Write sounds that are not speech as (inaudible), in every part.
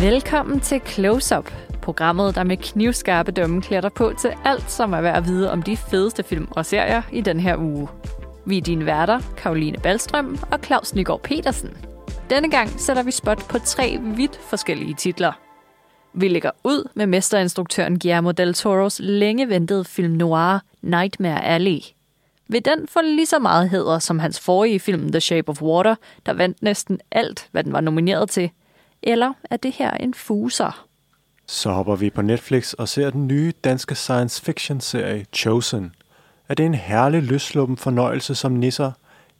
Velkommen til Close Up, programmet, der med knivskarpe dømme klæder på til alt, som er værd at vide om de fedeste film og serier i den her uge. Vi er dine værter, Karoline Ballstrøm og Claus Nygaard Petersen. Denne gang sætter vi spot på tre vidt forskellige titler. Vi lægger ud med mesterinstruktøren Guillermo del Toros længe ventede film noir Nightmare Alley. Ved den får lige så meget hæder som hans forrige film The Shape of Water, der vandt næsten alt, hvad den var nomineret til? Eller er det her en fuser? Så hopper vi på Netflix og ser den nye danske science fiction serie Chosen. Er det en herlig løsluppen fornøjelse som nisser,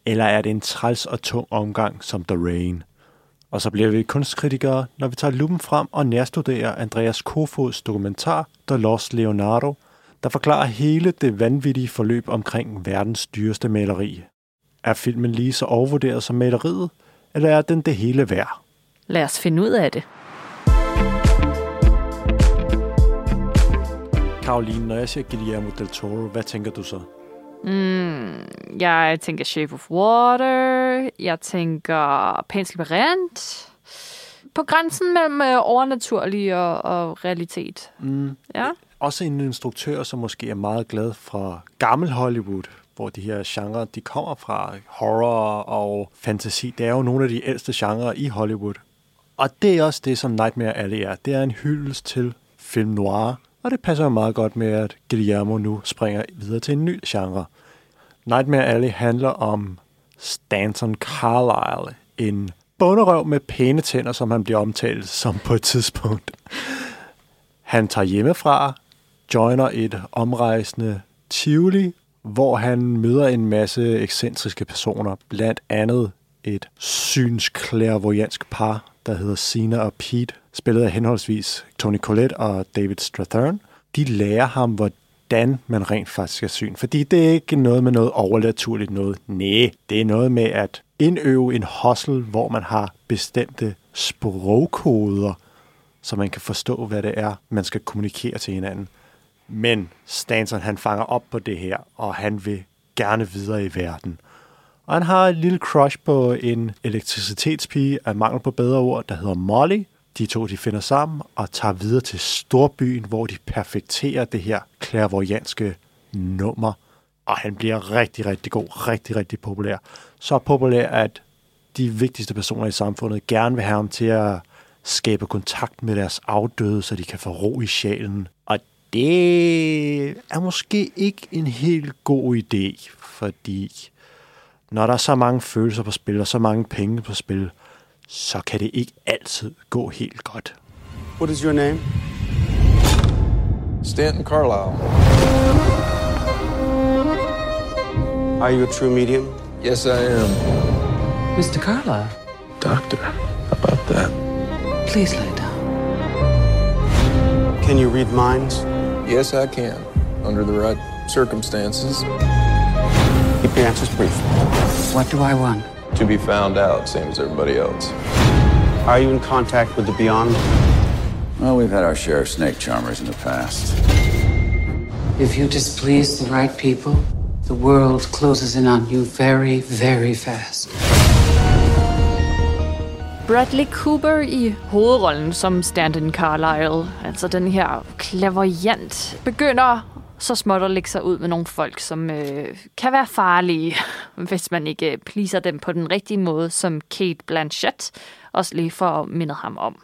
eller er det en træls og tung omgang som The Rain? Og så bliver vi kunstkritikere, når vi tager lupen frem og nærstuderer Andreas Kofods dokumentar The Lost Leonardo, der forklarer hele det vanvittige forløb omkring verdens dyreste maleri. Er filmen lige så overvurderet som maleriet, eller er den det hele værd? Lad os finde ud af det. Karoline, når jeg siger Guillermo del Toro, hvad tænker du så? Mm, jeg tænker Shape of Water. Jeg tænker Pæns Labyrinth. På grænsen mellem øh, overnaturlig og, og realitet. Mm. Ja. Også en instruktør, som måske er meget glad fra gammel Hollywood, hvor de her genrer, de kommer fra horror og fantasy. Det er jo nogle af de ældste genrer i Hollywood. Og det er også det, som Nightmare Alley er. Det er en hyldest til film noir, og det passer jo meget godt med, at Guillermo nu springer videre til en ny genre. Nightmare Alley handler om Stanton Carlyle, en bunderøv med pæne tænder, som han bliver omtalt som på et tidspunkt. Han tager hjemmefra, joiner et omrejsende Tivoli, hvor han møder en masse ekscentriske personer, blandt andet et synsklærvoyansk par, der hedder Sina og Pete, spillet af henholdsvis Tony Collette og David Strathern. De lærer ham, hvordan man rent faktisk er syn. Fordi det er ikke noget med noget overnaturligt noget. Nej, det er noget med at indøve en hustle, hvor man har bestemte sprogkoder, så man kan forstå, hvad det er, man skal kommunikere til hinanden. Men Stanson, han fanger op på det her, og han vil gerne videre i verden. Og han har et lille crush på en elektricitetspige af mangel på bedre ord, der hedder Molly. De to de finder sammen og tager videre til storbyen, hvor de perfekterer det her klærvorianske nummer. Og han bliver rigtig, rigtig god, rigtig, rigtig populær. Så populær, at de vigtigste personer i samfundet gerne vil have ham til at skabe kontakt med deres afdøde, så de kan få ro i sjælen. Og det er måske ikke en helt god idé, fordi når der er så mange følelser på spil og så mange penge på spil, så kan det ikke altid gå helt godt. What is your name? Stanton Carlisle. Are you a true medium? Yes, I am. Mr. Carlyle, Doctor, how about that? please lay down. Can you read minds? Yes, I can, under the right circumstances. Keep your answers brief. What do I want? To be found out, same as everybody else. Are you in contact with the beyond? Well, we've had our share of snake charmers in the past. If you displease the right people, the world closes in on you very, very fast. Bradley Cooper i hovedrollen som Stanton Carlyle, altså den her klaverjant, begynder så småt at lægge sig ud med nogle folk, som øh, kan være farlige, (laughs) hvis man ikke øh, pleaser dem på den rigtige måde, som Kate Blanchett også lige for at minde ham om.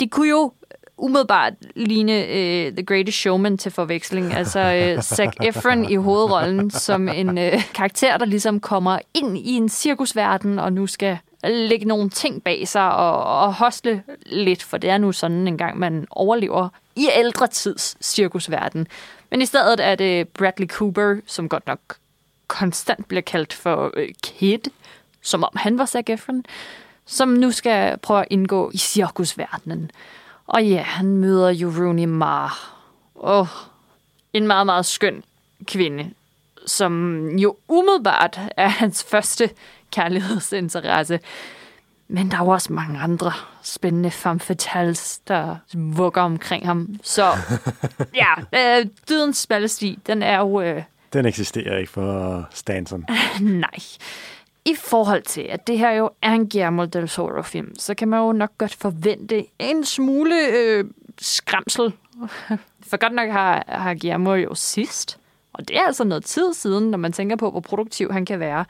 Det kunne jo umiddelbart ligne øh, The Greatest Showman til forveksling. Altså øh, Zac (laughs) Efron i hovedrollen som en øh, karakter, der ligesom kommer ind i en cirkusverden og nu skal lægge nogle ting bag sig og, og hostle lidt, for det er nu sådan en gang, man overlever i ældre tids cirkusverden. Men i stedet er det Bradley Cooper, som godt nok konstant bliver kaldt for øh, Kid, som om han var Zac Efron, som nu skal prøve at indgå i cirkusverdenen. Og ja, han møder jo Rooney Mara. Åh, en meget, meget skøn kvinde, som jo umiddelbart er hans første kærlighedsinteresse. Men der er jo også mange andre spændende femme fatales, der vugger omkring ham. Så (laughs) ja, øh, dødens smalle sti, den er jo... Øh, Den eksisterer ikke for Stanton. (laughs) nej. i forhold til, at det her jo er en Guillermo del Toro-film, så kan man jo nok godt forvente en smule øh, skræmsel. (laughs) For godt nok har, har Guillermo jo sidst, og det er altså noget tid siden, når man tænker på, hvor produktiv han kan være.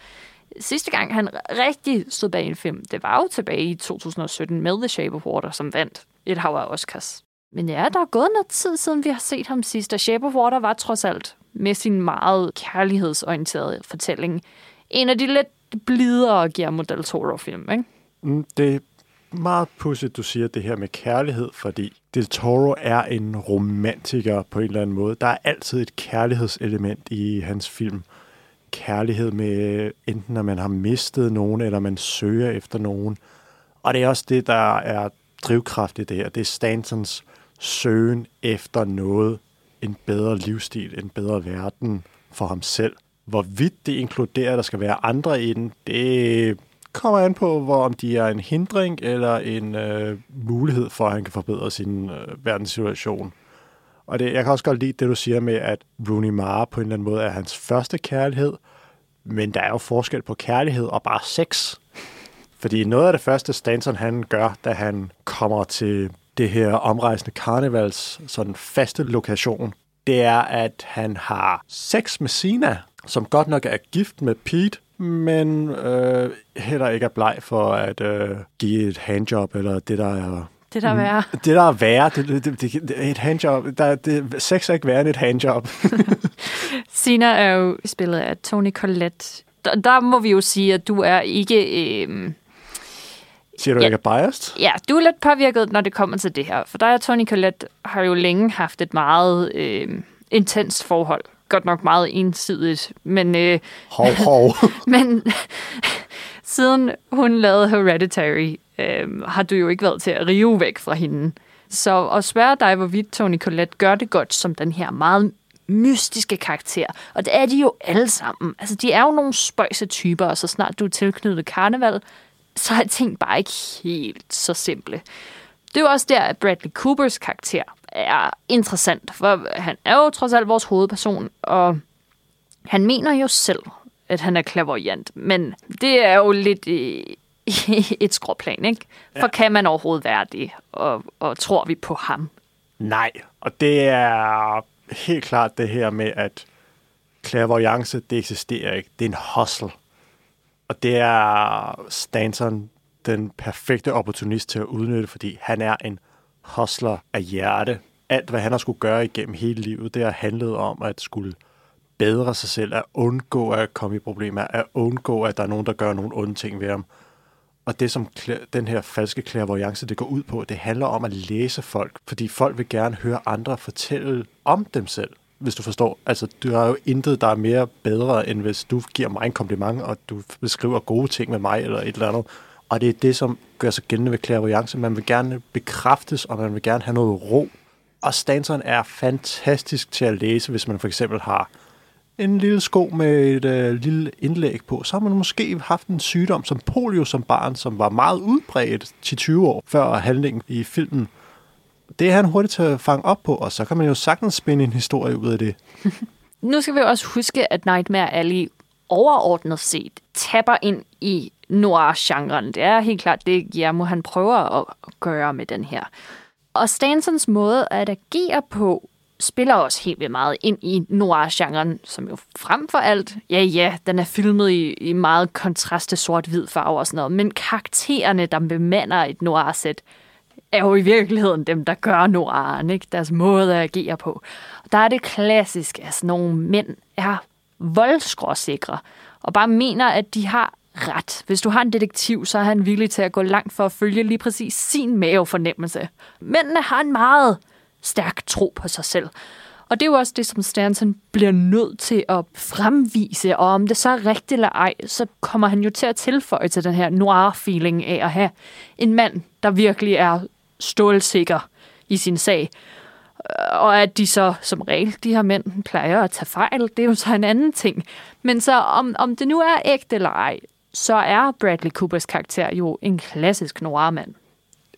Sidste gang, han rigtig stod bag en film, det var jo tilbage i 2017 med The Shape of Water, som vandt et hav af Oscars. Men ja, der er gået noget tid siden, vi har set ham sidst, og Shape of Water var trods alt med sin meget kærlighedsorienterede fortælling en af de lidt blidere Guillermo del Toro-film, ikke? Mm, Det er meget pudsigt, du siger det her med kærlighed, fordi Del Toro er en romantiker på en eller anden måde. Der er altid et kærlighedselement i hans film. Kærlighed med enten, at man har mistet nogen, eller man søger efter nogen. Og det er også det, der er drivkraft i det her. Det er Stantons søgen efter noget, en bedre livsstil, en bedre verden for ham selv. Hvorvidt det inkluderer, at der skal være andre i den, det kommer an på, hvor om de er en hindring eller en øh, mulighed for, at han kan forbedre sin øh, verdenssituation. Og det, jeg kan også godt lide det, du siger med, at Rooney Mara på en eller anden måde er hans første kærlighed, men der er jo forskel på kærlighed og bare sex. Fordi noget af det første, Stanton han gør, da han kommer til det her omrejsende karnevals sådan faste lokation, det er, at han har sex med Sina, som godt nok er gift med Pete, men øh, heller ikke er bleg for at øh, give et handjob, eller det, der er det der være. det, der er værre, det, det, det, det, et handjob, der, det, sex er ikke værre end et handjob. (laughs) Sina er jo spillet af Tony Collette. Der, der må vi jo sige, at du er ikke... Øh, Siger du Ja. ikke er biased? ja, du er lidt påvirket, når det kommer til det her. For dig og Tony Collette har jo længe haft et meget øh, intenst forhold. Godt nok meget ensidigt, men... Øh, Hov, hov. (laughs) Men siden hun lavede Hereditary, øh, har du jo ikke været til at rive væk fra hende. Så at spørge dig, hvorvidt Tony Collette gør det godt som den her meget mystiske karakter. Og det er de jo alle sammen. Altså, de er jo nogle spøjse typer, og så snart du er tilknyttet karneval, så er ting bare ikke helt så simple. Det er jo også der, at Bradley Coopers karakter er interessant, for han er jo trods alt vores hovedperson, og han mener jo selv, at han er klaverjant, men det er jo lidt (laughs) et skråplan, ikke? For kan man overhovedet være det, og, og tror vi på ham? Nej, og det er helt klart det her med, at clairvoyance, det eksisterer ikke. Det er en hustle. Og det er Stanton den perfekte opportunist til at udnytte, fordi han er en hustler af hjerte. Alt, hvad han har skulle gøre igennem hele livet, det har handlet om at skulle bedre sig selv, at undgå at komme i problemer, at undgå, at der er nogen, der gør nogle onde ting ved ham. Og det, som den her falske clairvoyance, det går ud på, det handler om at læse folk, fordi folk vil gerne høre andre fortælle om dem selv, hvis du forstår. Altså, du har jo intet, der er mere bedre, end hvis du giver mig en kompliment, og du beskriver gode ting med mig, eller et eller andet. Og det er det, som gør sig gældende ved clairvoyance. Man vil gerne bekræftes, og man vil gerne have noget ro. Og Stanton er fantastisk til at læse, hvis man for eksempel har en lille sko med et øh, lille indlæg på, så har man måske haft en sygdom som polio som barn, som var meget udbredt til 20 år før handlingen i filmen. Det er han hurtigt til at fange op på, og så kan man jo sagtens spænde en historie ud af det. Nu skal vi også huske, at Nightmare Alley overordnet set tapper ind i noir-genren. Det er helt klart det, Guillermo han prøver at gøre med den her. Og Stansons måde at agere på spiller også helt vildt meget ind i noir-genren, som jo frem for alt, ja ja, den er filmet i, i meget kontrast til sort-hvid farve og sådan noget, men karaktererne, der bemander et noir-sæt, er jo i virkeligheden dem, der gør noiren, ikke? Deres måde at agere på. Og der er det klassisk, at sådan nogle mænd er voldskråsikre, og bare mener, at de har ret. Hvis du har en detektiv, så er han villig til at gå langt for at følge lige præcis sin mavefornemmelse. Mændene har en meget stærk tro på sig selv. Og det er jo også det, som Stanton bliver nødt til at fremvise, og om det så er rigtigt eller ej, så kommer han jo til at tilføje til den her noir-feeling af at have en mand, der virkelig er stålsikker i sin sag. Øh, og at de så, som regel, de her mænd plejer at tage fejl, det er jo så en anden ting. Men så om, om det nu er ægte eller ej, så er Bradley Coopers karakter jo en klassisk noir-mand.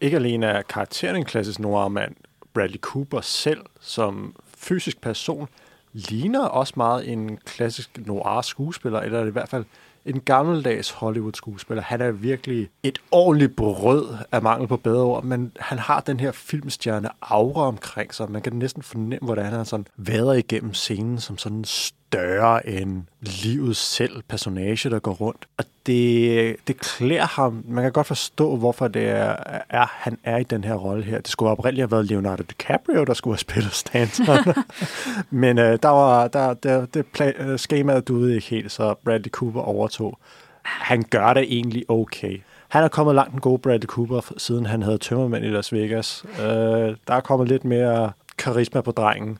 Ikke alene er karakteren en klassisk noir-mand, Bradley Cooper selv som fysisk person ligner også meget en klassisk noir-skuespiller, eller i hvert fald en gammeldags Hollywood-skuespiller. Han er virkelig et ordentligt brød af mangel på bedre ord, men han har den her filmstjerne aura omkring sig. Man kan næsten fornemme, hvordan han sådan vader igennem scenen som sådan større end livet selv personage, der går rundt. Og det, det klæder ham. Man kan godt forstå, hvorfor det er, er, han er i den her rolle her. Det skulle oprindeligt have været Leonardo DiCaprio, der skulle have spillet Stanton. (laughs) Men øh, der var der, der, det pla- øh, skemaet duede ikke helt, så Bradley Cooper overtog. Han gør det egentlig okay. Han er kommet langt den gode Bradley Cooper, siden han havde tømmermænd i Las Vegas. Øh, der er kommet lidt mere karisma på drengen.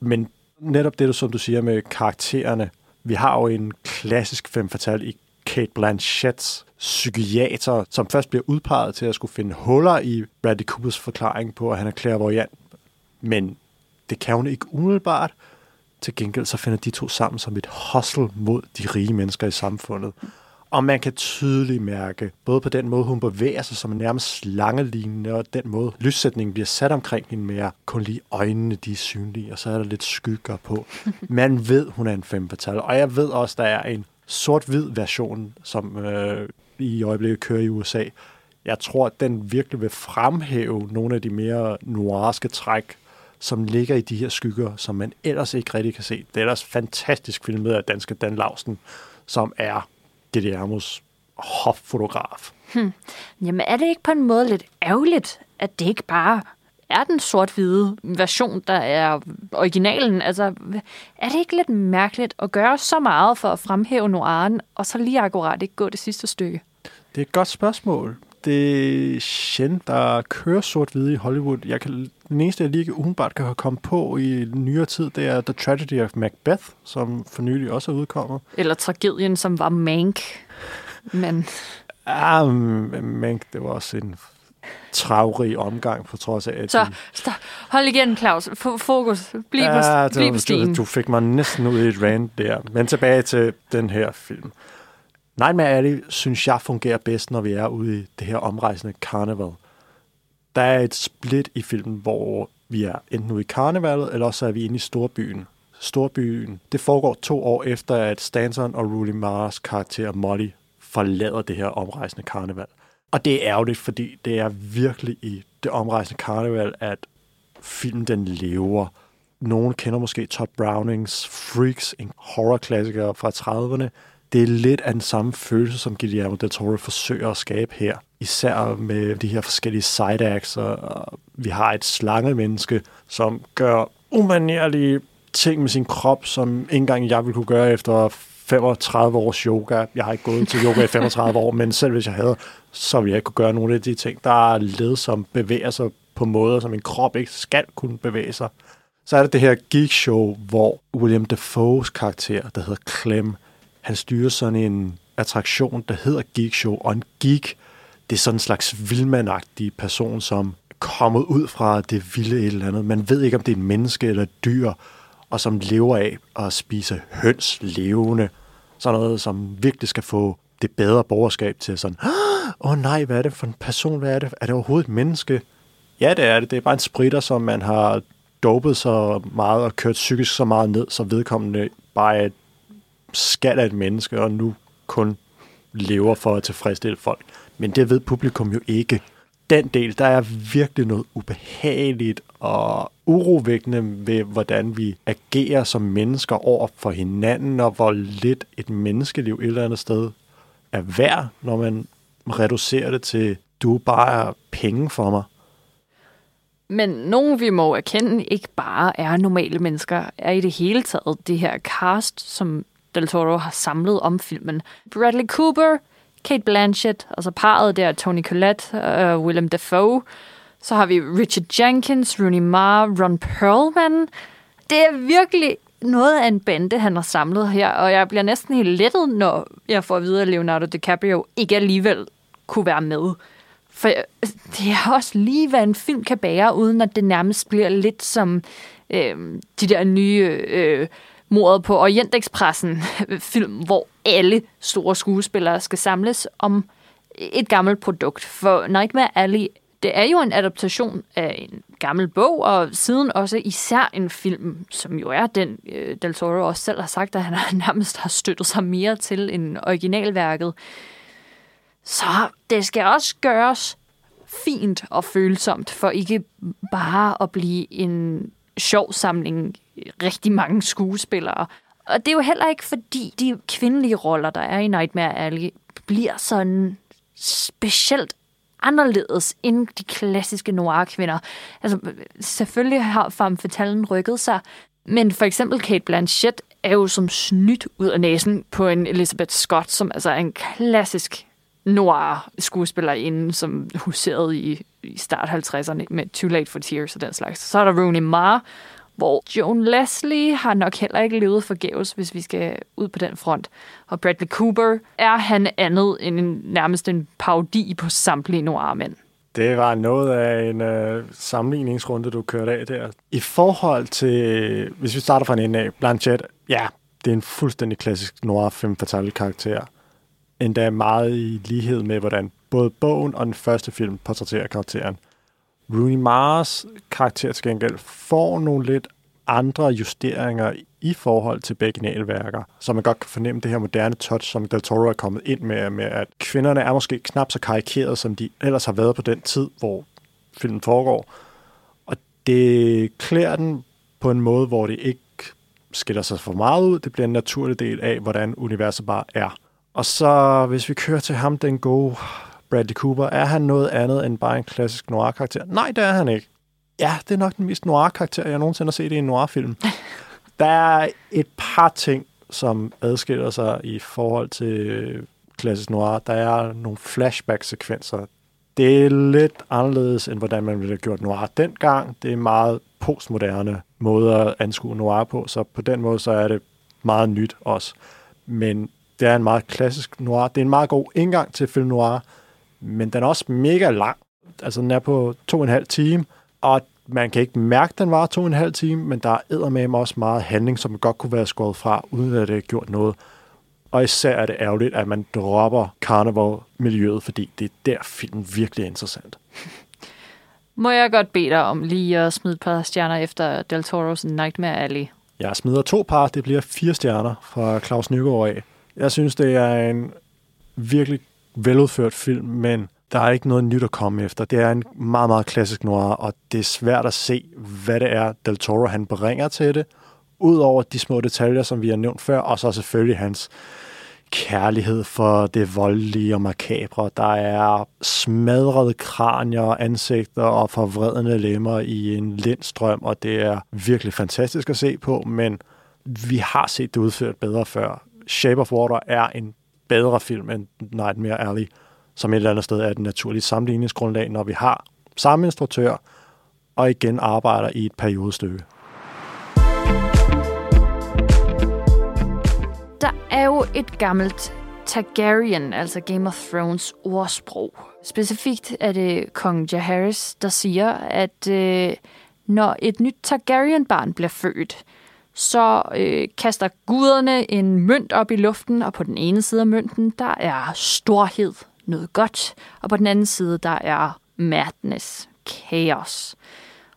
Men netop det, som du siger med karaktererne. Vi har jo en klassisk fem fatal i Kate Blanchetts psykiater, som først bliver udpeget til at skulle finde huller i Bradley Coopers forklaring på, at han er clairvoyant. Men det kan hun ikke umiddelbart. Til gengæld så finder de to sammen som et hustle mod de rige mennesker i samfundet. Og man kan tydeligt mærke, både på den måde, hun bevæger sig som en nærmest slangelignende, og den måde, lyssætningen bliver sat omkring hende mere. Kun lige øjnene, de er synlige, og så er der lidt skygger på. (laughs) Man ved, hun er en fempetal, og jeg ved også, der er en sort-hvid version, som øh, i øjeblikket kører i USA. Jeg tror, at den virkelig vil fremhæve nogle af de mere noirske træk, som ligger i de her skygger, som man ellers ikke rigtig kan se. Det er ellers fantastisk filmet af danske Dan Lausten, som er Guillermos hoffotograf. Hmm. Jamen er det ikke på en måde lidt ærgerligt, at det ikke bare er den sort-hvide version, der er originalen? Altså, er det ikke lidt mærkeligt at gøre så meget for at fremhæve noiren, og så lige akkurat ikke gå det sidste stykke? Det er et godt spørgsmål. Det er sjældent, der kører sort-hvide i Hollywood. Jeg kan, den eneste, jeg lige umiddelbart kan have kommet på i nyere tid, det er The Tragedy of Macbeth, som for nylig også er udkommet. Eller tragedien, som var Mank. Men... Ah, Mank, det var også en travrig omgang, på trods af, at... Så, stop. hold igen, Claus. F- fokus. Bliv ja, på, bliv på stien. Du, du fik mig næsten ud i et rant der. Men tilbage til den her film. Nightmare Alley, synes jeg, fungerer bedst, når vi er ude i det her omrejsende karneval. Der er et split i filmen, hvor vi er enten ude i karnevalet, eller så er vi inde i storbyen. Storbyen, det foregår to år efter, at Stanton og Rudy Mars karakter Molly forlader det her omrejsende karneval. Og det er ærgerligt, fordi det er virkelig i det omrejsende karneval, at filmen den lever. Nogen kender måske Todd Brownings Freaks, en horrorklassiker fra 30'erne. Det er lidt af den samme følelse, som Guillermo del Toro forsøger at skabe her. Især med de her forskellige side acts, og vi har et slangemenneske, som gør umanerlige ting med sin krop, som ikke engang jeg ville kunne gøre efter 35 års yoga. Jeg har ikke gået til yoga i 35 år, men selv hvis jeg havde, så ville jeg ikke kunne gøre nogle af de ting. Der er led, som bevæger sig på måder, som en krop ikke skal kunne bevæge sig. Så er det det her geek show, hvor William Defoes karakter, der hedder Clem, han styrer sådan en attraktion, der hedder Geek Show, og en geek, det er sådan en slags vildmandagtig person, som kommet ud fra det vilde et eller andet. Man ved ikke, om det er en menneske eller et dyr, og som lever af at spise høns levende. Sådan noget, som virkelig skal få det bedre borgerskab til sådan, åh oh, nej, hvad er det for en person, hvad er det? Er det overhovedet et menneske? Ja, det er det. Det er bare en spritter, som man har dopet så meget og kørt psykisk så meget ned, så vedkommende bare er et skal af et menneske, og nu kun lever for at tilfredsstille folk. Men det ved publikum jo ikke. Den del, der er virkelig noget ubehageligt og urovækkende ved, hvordan vi agerer som mennesker over for hinanden, og hvor lidt et menneskeliv et eller andet sted er værd, når man reducerer det til, du er bare penge for mig. Men nogen, vi må erkende, ikke bare er normale mennesker, er i det hele taget det her cast, som Del Toro har samlet om filmen. Bradley Cooper, Kate Blanchett, altså parret der, Tony Collette og uh, Willem Dafoe. Så har vi Richard Jenkins, Rooney Mara, Ron Perlman. Det er virkelig noget af en bande, han har samlet her, og jeg bliver næsten helt lettet, når jeg får at vide, at Leonardo DiCaprio ikke alligevel kunne være med. For øh, det er også lige, hvad en film kan bære, uden at det nærmest bliver lidt som øh, de der nye øh, mordet på Orientekspressen (laughs) film, hvor alle store skuespillere skal samles om et gammelt produkt. For Nightmare Alley, det er jo en adaptation af en gammel bog, og siden også især en film, som jo er den, øh, Del Toro også selv har sagt, at han (laughs) nærmest har støttet sig mere til end originalværket. Så det skal også gøres fint og følsomt, for ikke bare at blive en sjov samling rigtig mange skuespillere. Og det er jo heller ikke, fordi de kvindelige roller, der er i Nightmare Alley, bliver sådan specielt anderledes end de klassiske noir-kvinder. Altså, selvfølgelig har femme fatalen rykket sig, men for eksempel Kate Blanchett er jo som snydt ud af næsen på en Elizabeth Scott, som altså er en klassisk noir-skuespillerinde, som huserede i, i start 50'erne med Too Late for Tears og den slags. Så er der Rooney Mara, hvor Joan Leslie har nok heller ikke levet forgæves, hvis vi skal ud på den front. Og Bradley Cooper er han andet end en, nærmest en parodi på samtlige noir-mænd. Det var noget af en øh, sammenligningsrunde, du kørte af der. I forhold til, hvis vi starter fra en ende af, Blanchett, ja, det er en fuldstændig klassisk noir fem fatale karakter. Endda meget i lighed med, hvordan både bogen og den første film portrætterer karakteren. Rooney Mars karakter til gengæld får nogle lidt andre justeringer i forhold til begge nalværker, så man godt kan fornemme det her moderne touch, som Del Toro er kommet ind med, med at kvinderne er måske knap så karikerede, som de ellers har været på den tid, hvor filmen foregår. Og det klæder den på en måde, hvor det ikke skiller sig for meget ud. Det bliver en naturlig del af, hvordan universet bare er. Og så, hvis vi kører til ham, den gode Bradley Cooper, er han noget andet end bare en klassisk noir-karakter? Nej, det er han ikke. Ja, det er nok den mest noir-karakter, jeg nogensinde har set i en noir-film. (laughs) Der er et par ting, som adskiller sig i forhold til klassisk noir. Der er nogle flashback-sekvenser. Det er lidt anderledes, end hvordan man ville have gjort noir dengang. Det er meget postmoderne måde at anskue noir på, så på den måde så er det meget nyt også. Men det er en meget klassisk noir. Det er en meget god indgang til film noir, men den er også mega lang. Altså, den er på to og en halv time, og man kan ikke mærke, at den var to og en halv time, men der er med også meget handling, som godt kunne være skåret fra, uden at det har gjort noget. Og især er det ærgerligt, at man dropper carnival-miljøet, fordi det er der, filmen virkelig er interessant. (laughs) Må jeg godt bede dig om lige at smide et par stjerner efter Del Toro's Nightmare Alley? Jeg smider to par. Det bliver fire stjerner fra Claus Nygaard af. Jeg synes, det er en virkelig veludført film, men der er ikke noget nyt at komme efter. Det er en meget, meget klassisk noir, og det er svært at se, hvad det er, Del Toro han bringer til det, udover de små detaljer, som vi har nævnt før, og så selvfølgelig hans kærlighed for det voldelige og makabre. Der er smadrede kranier, ansigter og forvredende lemmer i en lindstrøm, og det er virkelig fantastisk at se på, men vi har set det udført bedre før. Shape of Water er en bedre film end Nightmare Alley, som et eller andet sted er et naturligt sammenligningsgrundlag, når vi har samme instruktør, og igen arbejder i et periodestykke. Der er jo et gammelt Targaryen, altså Game of Thrones ordsprog. Specifikt er det kong Jaehaerys, der siger, at øh, når et nyt Targaryen-barn bliver født, så øh, kaster guderne en mønt op i luften, og på den ene side af mønten, der er storhed, noget godt, og på den anden side, der er madness, kaos.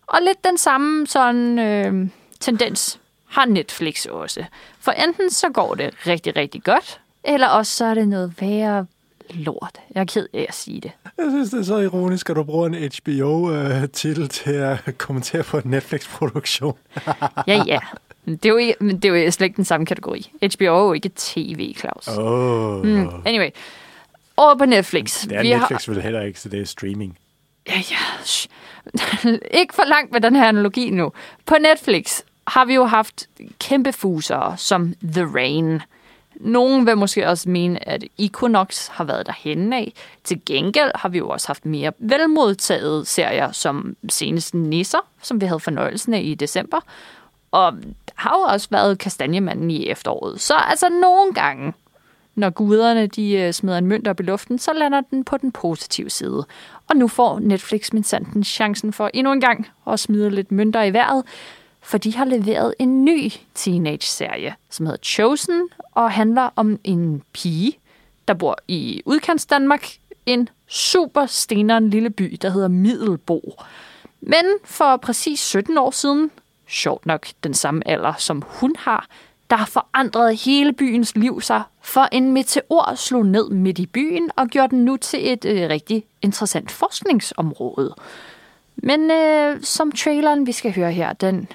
Og lidt den samme sådan øh, tendens har Netflix også. For enten så går det rigtig, rigtig godt, eller også så er det noget værre lort. Jeg er ked af at sige det. Jeg synes, det er så ironisk, at du bruger en HBO-titel øh, til at kommentere på en Netflix-produktion. ja, ja. Det er, jo ikke, men det er jo slet ikke den samme kategori. HBO er jo ikke tv, Claus. Oh. Mm, anyway. Over på Netflix. Det er vi Netflix har... vel heller ikke, så det er streaming. Ja, ja. (laughs) ikke for langt med den her analogi nu. På Netflix har vi jo haft kæmpe fuser som The Rain. Nogen vil måske også mene, at Equinox har været derhenne af. Til gengæld har vi jo også haft mere velmodtaget serier som senest Nisser, som vi havde fornøjelsen af i december. Og der har jo også været kastanjemanden i efteråret. Så altså nogle gange, når guderne de øh, smider en mønt op i luften, så lander den på den positive side. Og nu får Netflix min sanden chancen for endnu en gang at smide lidt mønter i vejret, for de har leveret en ny teenage-serie, som hedder Chosen, og handler om en pige, der bor i udkants Danmark, en super steneren lille by, der hedder Middelbo. Men for præcis 17 år siden, sjovt nok den samme alder som hun har, der forandrede hele byens liv sig, for en meteor slog ned midt i byen og gjorde den nu til et øh, rigtig interessant forskningsområde. Men øh, som traileren, vi skal høre her, den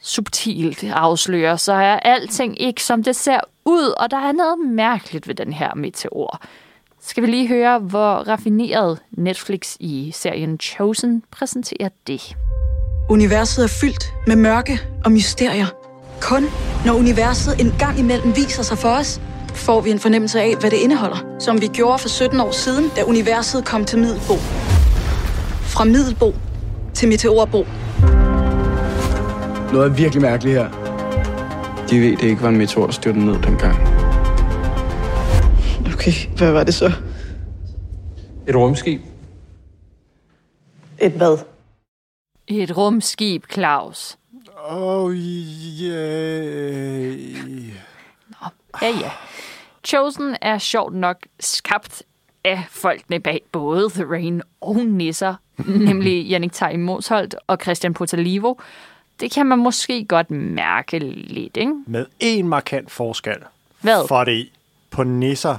subtilt afslører, så er alting ikke som det ser ud, og der er noget mærkeligt ved den her meteor. Skal vi lige høre, hvor raffineret Netflix i serien Chosen præsenterer det. Universet er fyldt med mørke og mysterier. Kun når universet en gang imellem viser sig for os, får vi en fornemmelse af, hvad det indeholder. Som vi gjorde for 17 år siden, da universet kom til Middelbo. Fra Middelbo til Meteorbo. Noget er virkelig mærkeligt her. De ved, det ikke var en meteor, der styrte ned dengang. Okay, hvad var det så? Et rumskib. Et hvad? Et rumskib, Claus. Oh, yeah. Ja, ja. Chosen er sjovt nok skabt af folkene bag både The Rain og Nisser, (laughs) nemlig Jannik Tej Mosholdt og Christian Potalivo. Det kan man måske godt mærke lidt, ikke? Med en markant forskel. Hvad? Fordi på Nisser,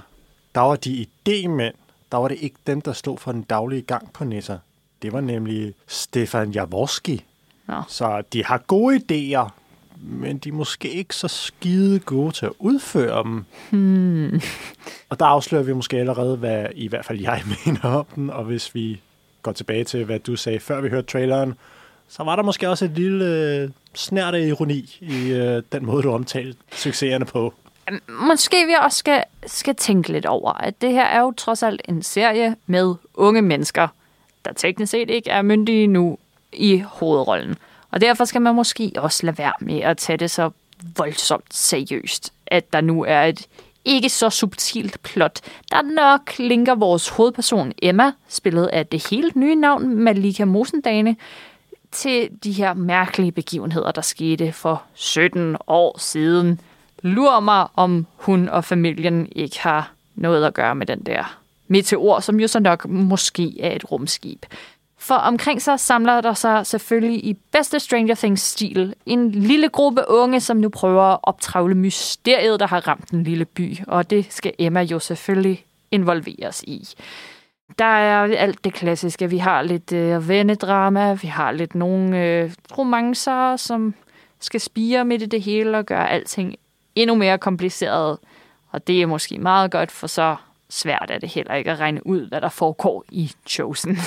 der var de idémænd, der var det ikke dem, der stod for den daglige gang på Nisser. Det var nemlig Stefan Jaworski. Nå. Så de har gode idéer, men de er måske ikke så skide gode til at udføre dem. Hmm. Og der afslører vi måske allerede, hvad i hvert fald jeg (laughs) mener om den, og hvis vi går tilbage til, hvad du sagde, før vi hørte traileren, så var der måske også et lille øh, snært af ironi i øh, den måde, du omtalte succeserne på. Måske vi også skal, skal tænke lidt over, at det her er jo trods alt en serie med unge mennesker, der teknisk set ikke er myndige nu i hovedrollen. Og derfor skal man måske også lade være med at tage det så voldsomt seriøst, at der nu er et ikke så subtilt plot, der nok linker vores hovedperson Emma, spillet af det helt nye navn Malika Mosendane, til de her mærkelige begivenheder, der skete for 17 år siden. Lur mig, om hun og familien ikke har noget at gøre med den der meteor, som jo så nok måske er et rumskib. For omkring sig samler der sig selvfølgelig i bedste Stranger Things-stil en lille gruppe unge, som nu prøver at optravle mysteriet, der har ramt den lille by. Og det skal Emma jo selvfølgelig involveres i. Der er alt det klassiske. Vi har lidt øh, vennedrama, vi har lidt nogle øh, romancer, som skal spire midt i det hele og gøre alting endnu mere kompliceret. Og det er måske meget godt, for så svært er det heller ikke at regne ud, hvad der foregår i Chosen.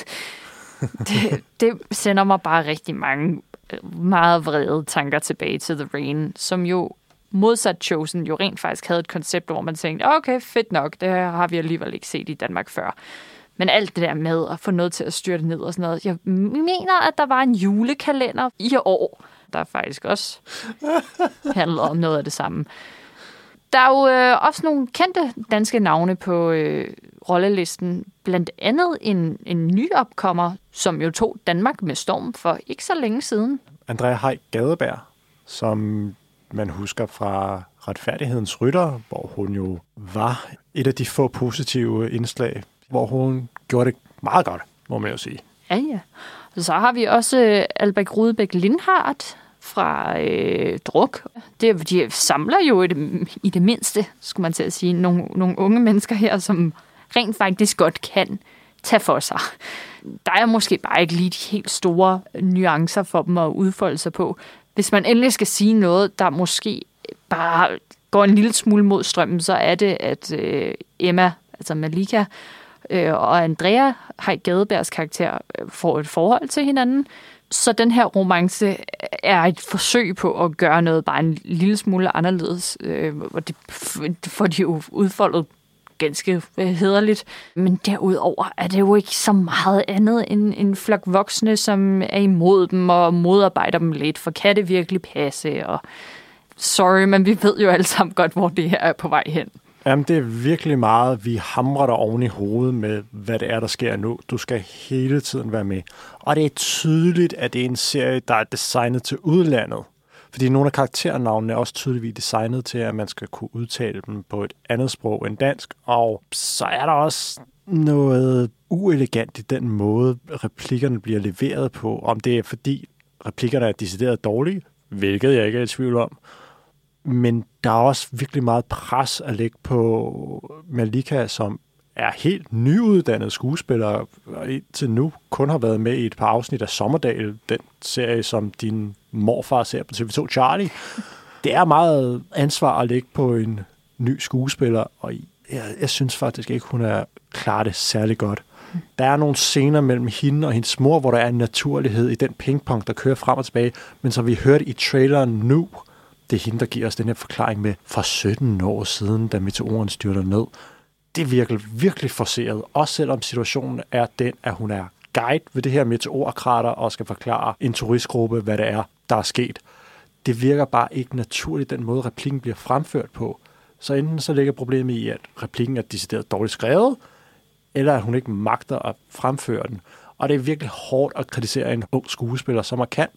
(laughs) det, det sender mig bare rigtig mange meget vrede tanker tilbage til The Rain, som jo modsat Chosen jo rent faktisk havde et koncept, hvor man tænkte, okay, fedt nok, det har vi alligevel ikke set i Danmark før. Men alt det der med at få noget til at styrte ned og sådan noget. Jeg mener, at der var en julekalender i år, der faktisk også (laughs) handlede om noget af det samme. Der er jo øh, også nogle kendte danske navne på øh, rollelisten. Blandt andet en, en ny opkommer, som jo tog Danmark med storm for ikke så længe siden. Andrea Hej Gadeberg, som man husker fra Retfærdighedens Rytter, hvor hun jo var et af de få positive indslag, hvor hun gjorde det meget godt, må man jo sige. Ja, ja. Så har vi også øh, Albert Rudebæk Lindhardt fra øh, Druk. Det, de samler jo i det, i det mindste, skulle man til at sige, nogle, nogle unge mennesker her, som rent faktisk godt kan tage for sig. Der er måske bare ikke lige de helt store nuancer for dem at udfolde sig på. Hvis man endelig skal sige noget, der måske bare går en lille smule mod strømmen, så er det, at øh, Emma, altså Malika, øh, og Andrea har Gadebergs karakter øh, får et forhold til hinanden. Så den her romance er et forsøg på at gøre noget bare en lille smule anderledes, øh, og det får de jo udfoldet ganske øh, hederligt. Men derudover er det jo ikke så meget andet end en flok voksne, som er imod dem og modarbejder dem lidt, for kan det virkelig passe? Og sorry, men vi ved jo alle sammen godt, hvor det her er på vej hen. Jamen, det er virkelig meget, vi hamrer dig oven i hovedet med, hvad det er, der sker nu. Du skal hele tiden være med. Og det er tydeligt, at det er en serie, der er designet til udlandet. Fordi nogle af karakternavnene er også tydeligvis designet til, at man skal kunne udtale dem på et andet sprog end dansk. Og så er der også noget uelegant i den måde, replikkerne bliver leveret på. Om det er fordi replikkerne er decideret dårlige, hvilket jeg ikke er i tvivl om. Men der er også virkelig meget pres at lægge på Malika, som er helt nyuddannet skuespiller, og indtil nu kun har været med i et par afsnit af Sommerdal, den serie, som din morfar ser på TV2 Charlie. Det er meget ansvar at lægge på en ny skuespiller, og jeg, jeg synes faktisk ikke, hun er klar det særlig godt. Der er nogle scener mellem hende og hendes mor, hvor der er en naturlighed i den pingpong, der kører frem og tilbage, men som vi hørte i traileren nu, det er hende, der giver os den her forklaring med for 17 år siden, da meteoren styrter ned det virker virkelig forceret, også selvom situationen er den, at hun er guide ved det her meteorkrater og skal forklare en turistgruppe, hvad det er, der er sket. Det virker bare ikke naturligt, den måde replikken bliver fremført på. Så enten så ligger problemet i, at replikken er decideret dårligt skrevet, eller at hun ikke magter at fremføre den. Og det er virkelig hårdt at kritisere en ung skuespiller, som er kan.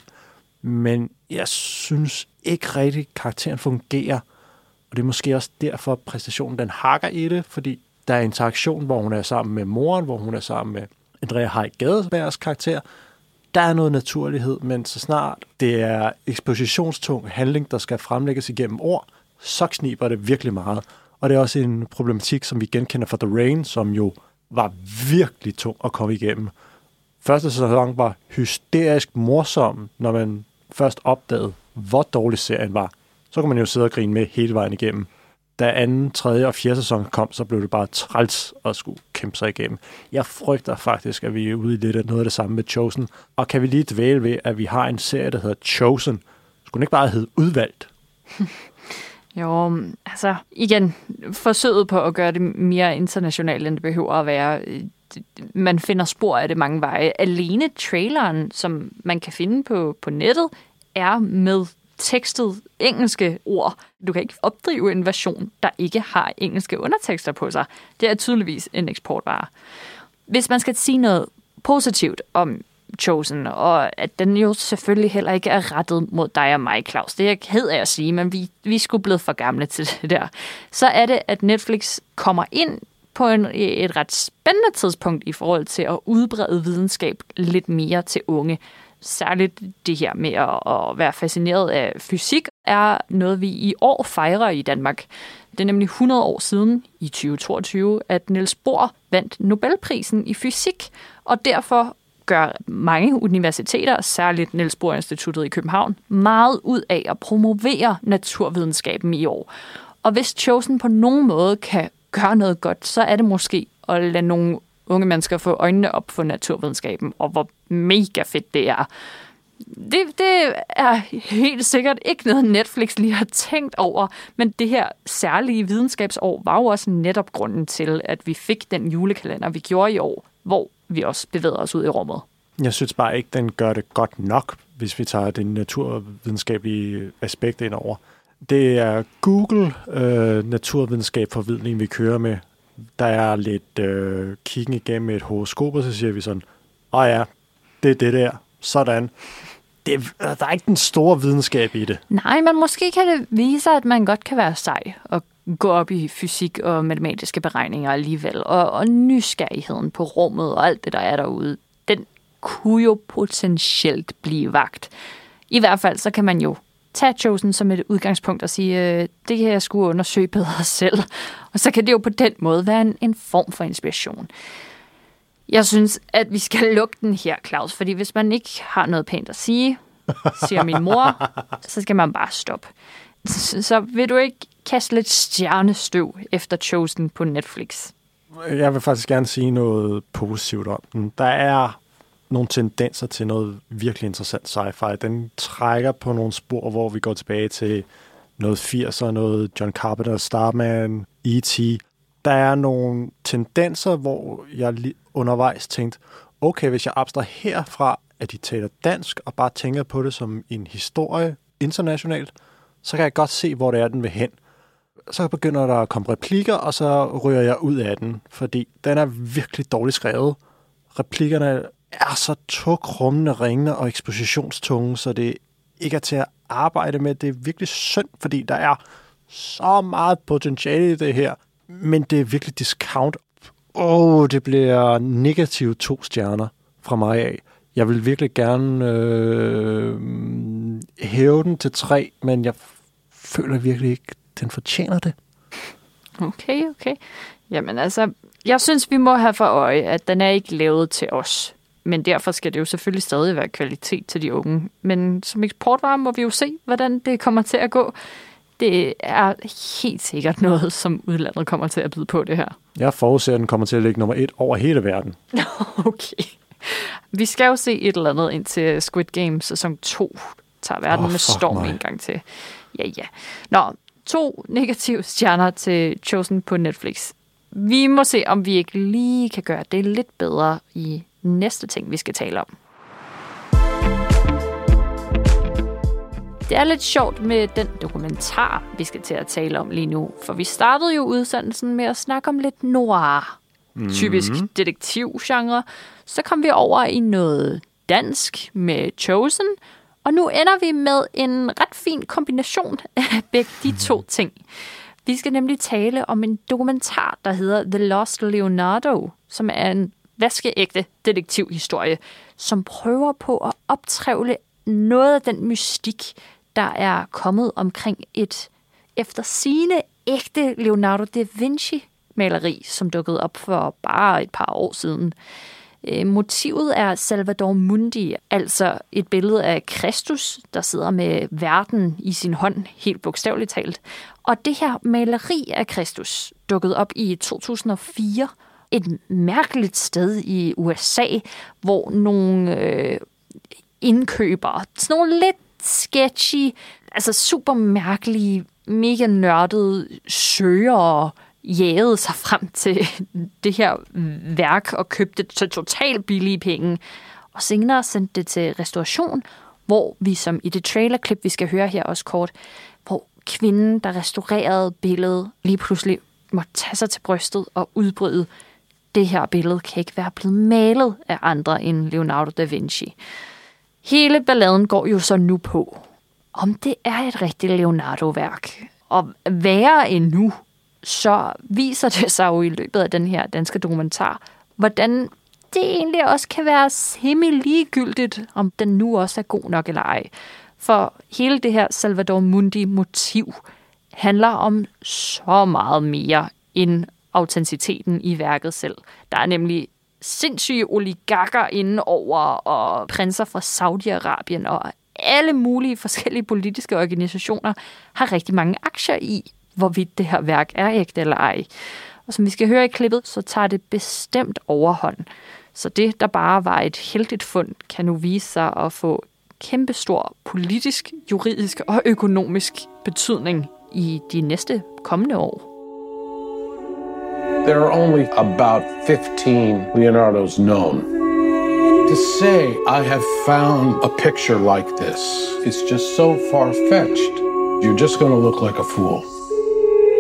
Men jeg synes ikke rigtig, karakteren fungerer. Og det er måske også derfor, at præstationen den hakker i det, fordi der er interaktion, hvor hun er sammen med moren, hvor hun er sammen med Andrea Heik Gadebergs karakter. Der er noget naturlighed, men så snart det er ekspositionstung handling, der skal fremlægges igennem ord, så kniber det virkelig meget. Og det er også en problematik, som vi genkender fra The Rain, som jo var virkelig tung at komme igennem. Første sæson var hysterisk morsom, når man først opdagede, hvor dårlig serien var. Så kan man jo sidde og grine med hele vejen igennem da anden, tredje og fjerde sæson kom, så blev det bare træls at skulle kæmpe sig igennem. Jeg frygter faktisk, at vi er ude i lidt af noget af det samme med Chosen. Og kan vi lige dvæle ved, at vi har en serie, der hedder Chosen. Skulle den ikke bare hedde Udvalgt? (laughs) Jo, altså igen, forsøget på at gøre det mere internationalt, end det behøver at være. Øh, man finder spor af det mange veje. Alene traileren, som man kan finde på, på nettet, er med tekstet engelske ord. Du kan ikke opdrive en version, der ikke har engelske undertekster på sig. Det er tydeligvis en eksportvare. Hvis man skal sige noget positivt om Chosen, og at den jo selvfølgelig heller ikke er rettet mod dig og mig, Claus. Det er jeg ked af at sige, men vi, vi er sgu blevet for gamle til det der. Så er det, at Netflix kommer ind på en, et ret spændende tidspunkt i forhold til at udbrede videnskab lidt mere til unge særligt det her med at, at være fascineret af fysik, er noget, vi i år fejrer i Danmark. Det er nemlig 100 år siden, i 2022, at Niels Bohr vandt Nobelprisen i fysik, og derfor gør mange universiteter, særligt Niels Bohr Instituttet i København, meget ud af at promovere naturvidenskaben i år. Og hvis Chosen på nogen måde kan gøre noget godt, så er det måske at lade nogle unge mennesker få øjnene op for naturvidenskaben, og hvor mega fedt det er. Det, det er helt sikkert ikke noget, Netflix lige har tænkt over, men det her særlige videnskabsår var jo også netop grunden til, at vi fik den julekalender, vi gjorde i år, hvor vi også bevæger os ud i rummet. Jeg synes bare ikke, den gør det godt nok, hvis vi tager det naturvidenskabelige aspekt ind over. Det er Google øh, naturvidenskab forvidning, vi kører med der er lidt øh, kiggen igennem et horoskop, og så siger vi sådan, åh ja, det er det der, sådan. Det, øh, der er ikke den store videnskab i det. Nej, men måske kan det vise, at man godt kan være sej og gå op i fysik og matematiske beregninger alligevel. Og, og nysgerrigheden på rummet og alt det, der er derude, den kunne jo potentielt blive vagt. I hvert fald så kan man jo tage Chosen som et udgangspunkt og sige, øh, det kan jeg skulle undersøge bedre (laughs) selv. Og så kan det jo på den måde være en, en form for inspiration. Jeg synes, at vi skal (laughs) lukke den her, Claus, fordi hvis man ikke har noget pænt at sige, siger min mor, så skal man bare stoppe. Så, vil du ikke kaste lidt stjernestøv efter Chosen på Netflix? Jeg vil faktisk gerne sige noget positivt om den. Der er nogle tendenser til noget virkelig interessant sci-fi. Den trækker på nogle spor, hvor vi går tilbage til noget 80'er, noget John Carpenter, Starman, E.T. Der er nogle tendenser, hvor jeg undervejs tænkte, okay, hvis jeg abstraherer fra, at de taler dansk, og bare tænker på det som en historie internationalt, så kan jeg godt se, hvor det er, den vil hen. Så begynder der at komme replikker, og så ryger jeg ud af den, fordi den er virkelig dårligt skrevet. Replikkerne er så togrummende, ringende og ekspositionstunge, så det ikke er til at arbejde med. Det er virkelig synd, fordi der er så meget potentiale i det her, men det er virkelig discount. Åh, oh, det bliver negative to stjerner fra mig af. Jeg vil virkelig gerne øh, hæve den til tre, men jeg føler virkelig ikke, den fortjener det. Okay, okay. Jamen altså, jeg synes, vi må have for øje, at den er ikke lavet til os. Men derfor skal det jo selvfølgelig stadig være kvalitet til de unge. Men som eksportvare må vi jo se, hvordan det kommer til at gå. Det er helt sikkert noget, som udlandet kommer til at byde på det her. Jeg forudser, at den kommer til at ligge nummer et over hele verden. (laughs) Okay. Vi skal jo se et eller andet indtil Squid Game sæson 2 tager verden Åh, med storm mig. en gang til. Ja, ja. Nå, to negative stjerner til Chosen på Netflix. Vi må se, om vi ikke lige kan gøre det lidt bedre i næste ting, vi skal tale om. Det er lidt sjovt med den dokumentar, vi skal til at tale om lige nu, for vi startede jo udsendelsen med at snakke om lidt noir, typisk detektivgenre. Så kom vi over i noget dansk med Chosen, og nu ender vi med en ret fin kombination af begge de to ting. Vi skal nemlig tale om en dokumentar, der hedder The Lost Leonardo, som er en vaskeægte detektivhistorie, som prøver på at optrævle noget af den mystik, der er kommet omkring et efter sine ægte Leonardo da Vinci-maleri, som dukkede op for bare et par år siden. Øh, motivet er Salvador Mundi, altså et billede af Kristus, der sidder med verden i sin hånd, helt bogstaveligt talt. Og det her maleri af Kristus dukkede op i 2004, et mærkeligt sted i USA, hvor nogle øh, indkøbere, sådan nogle lidt sketchy, altså super mærkelige, mega nørdede søgere jagede sig frem til (laughs) det her værk og købte det til totalt billige penge. Og senere sendte det til restauration, hvor vi som i det trailerklip, vi skal høre her også kort, hvor kvinden, der restaurerede billedet, lige pludselig måtte tage sig til brystet og udbryde, det her billede kan ikke være blevet malet af andre end Leonardo da Vinci. Hele balladen går jo så nu på, om det er et rigtigt Leonardo-værk. Og værre end nu, så viser det sig jo i løbet af den her danske dokumentar, hvordan det egentlig også kan være semi-ligegyldigt, om den nu også er god nok eller ej. For hele det her Salvador Mundi-motiv handler om så meget mere end autenticiteten i værket selv. Der er nemlig sindssyge oligarker inde over, og prinser fra Saudi-Arabien, og alle mulige forskellige politiske organisationer har rigtig mange aktier i, hvorvidt det her værk er ægte eller ej. Og som vi skal høre i klippet, så tager det bestemt overhånd. Så det, der bare var et heldigt fund, kan nu vise sig at få kæmpestor politisk, juridisk og økonomisk betydning i de næste kommende år. There are only about 15 Leonardos known. To say I have found a picture like this, it's just so far fetched. You're just going to look like a fool.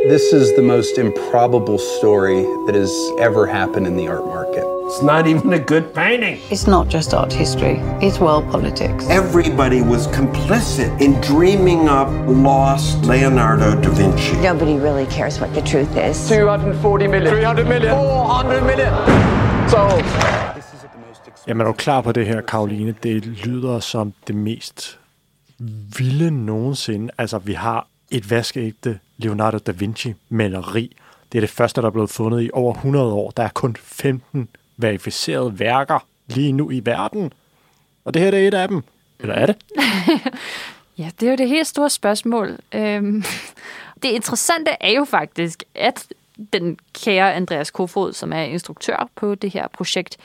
This is the most improbable story that has ever happened in the art market. It's not even a good painting. It's not just art history, it's world politics. Everybody was complicit in dreaming up lost Leonardo da Vinci. Nobody really cares what the truth is. 240 million. 300 million. 400 million. So. Jamen, er du klar på det her, Karoline? Det lyder som det mest vilde nogensinde. Altså, vi har et vaskeægte Leonardo da Vinci-maleri. Det er det første, der er blevet fundet i over 100 år. Der er kun 15 verificerede værker lige nu i verden. Og det her det er et af dem. Eller er det? (laughs) Ja, det er jo det helt store spørgsmål. Øhm, (laughs) det interessante er jo faktisk, at den kære Andreas Kofod, som er instruktør på det her projekt,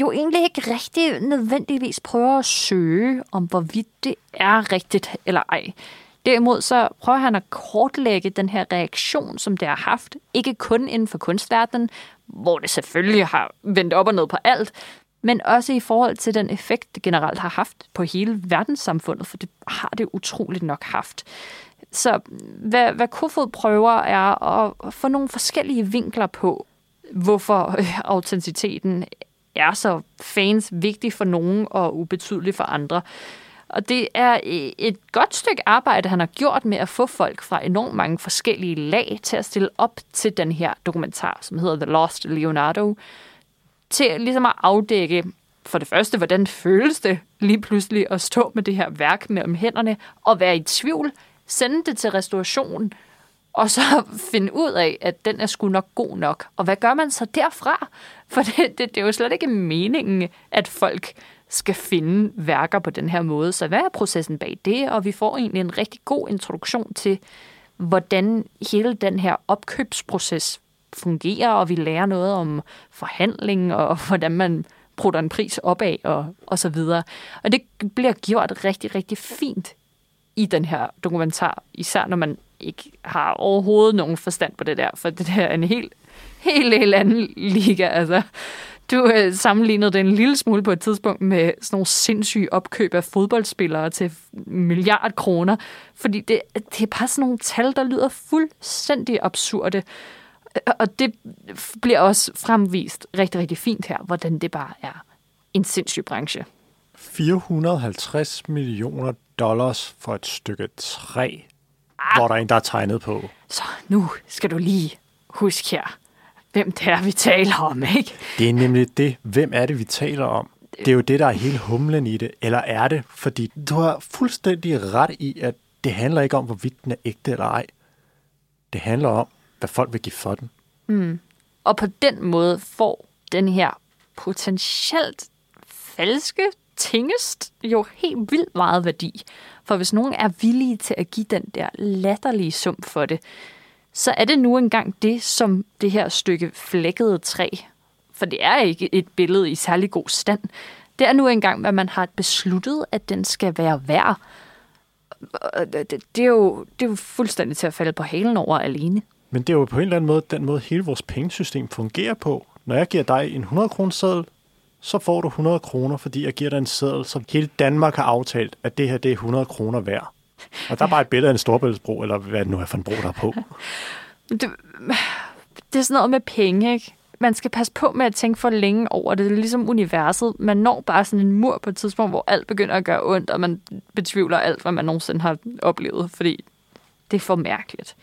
jo egentlig ikke rigtig nødvendigvis prøver at søge om, hvorvidt det er rigtigt eller ej. Derimod så prøver han at kortlægge den her reaktion, som det har haft, ikke kun inden for kunstverdenen, hvor det selvfølgelig har vendt op og ned på alt, men også i forhold til den effekt, det generelt har haft på hele verdenssamfundet, for det har det utroligt nok haft. Så hvad, hvad Kofod prøver er at få nogle forskellige vinkler på, hvorfor øh, autenticiteten er så fans vigtig for nogen og ubetydelig for andre. Og det er øh, et godt stykke arbejde, han har gjort med at få folk fra enormt mange forskellige lag til at stille op til den her dokumentar, som hedder The Lost Leonardo, til ligesom at afdække for det første, hvordan føles det lige pludselig at stå med det her værk mellem hænderne og være i tvivl, sende det til restauration, og så (laughs) finde ud af, at den er sgu nok god nok. Og hvad gør man så derfra? For det, det, det er jo slet ikke meningen, at folk skal finde værker på den her måde. Så hvad er processen bag det? Og vi får egentlig en rigtig god introduktion til, hvordan hele den her opkøbsproces fungerer, og vi lærer noget om forhandling, og (laughs) hvordan man prutter en pris opad, og, og så videre. Og det bliver gjort rigtig, rigtig fint i den her dokumentar, især når man ikke har overhovedet nogen forstand på det der, for det der er en helt, helt, helt anden liga. Altså, du øh, sammenlignede det en lille smule på et tidspunkt med sådan nogle sindssyge opkøb af fodboldspillere til milliard kroner, fordi det, det er bare sådan nogle tal, der lyder fuldstændig absurde. Og det bliver også fremvist rigtig, rigtig fint her, hvordan det bare er en sindssyg branche. 450 millioner dollars for et stykke træ, ah. hvor der er en, der er tegnet på. Så nu skal du lige huske her, hvem det er, vi taler om, ikke? Det er nemlig det. Hvem er det, vi taler om? Det er jo det, der er hele humlen i det. Eller er det? Fordi du har fuldstændig ret i, at det handler ikke om, hvorvidt den er ægte eller ej. Det handler om, hvad folk vil give for den. Mm. Og på den måde får den her potentielt falske tingest jo helt vildt meget værdi. For hvis nogen er villige til at give den der latterlige sum for det, så er det nu engang det, som det her stykke flækkede træ, for det er ikke et billede i særlig god stand, det er nu engang, hvad man har besluttet, at den skal være værd. Det er jo, det er jo fuldstændig til at falde på halen over alene. Men det er jo på en eller anden måde den måde, hele vores pengesystem fungerer på. Når jeg giver dig en 100 kroner seddel, så får du 100 kroner, fordi jeg giver dig en seddel, som hele Danmark har aftalt, at det her det er 100 kroner værd. (laughs) Og der er bare et billede af en storbæltsbro, eller hvad det nu er for en bro, der er på. (laughs) Det, det er sådan noget med penge, ikke? Man skal passe på med at tænke for længe over det. Det er ligesom universet. Man når bare sådan en mur på et tidspunkt, hvor alt begynder at gøre ondt, og man betvivler alt, hvad man nogensinde har oplevet, fordi det er for mærkeligt.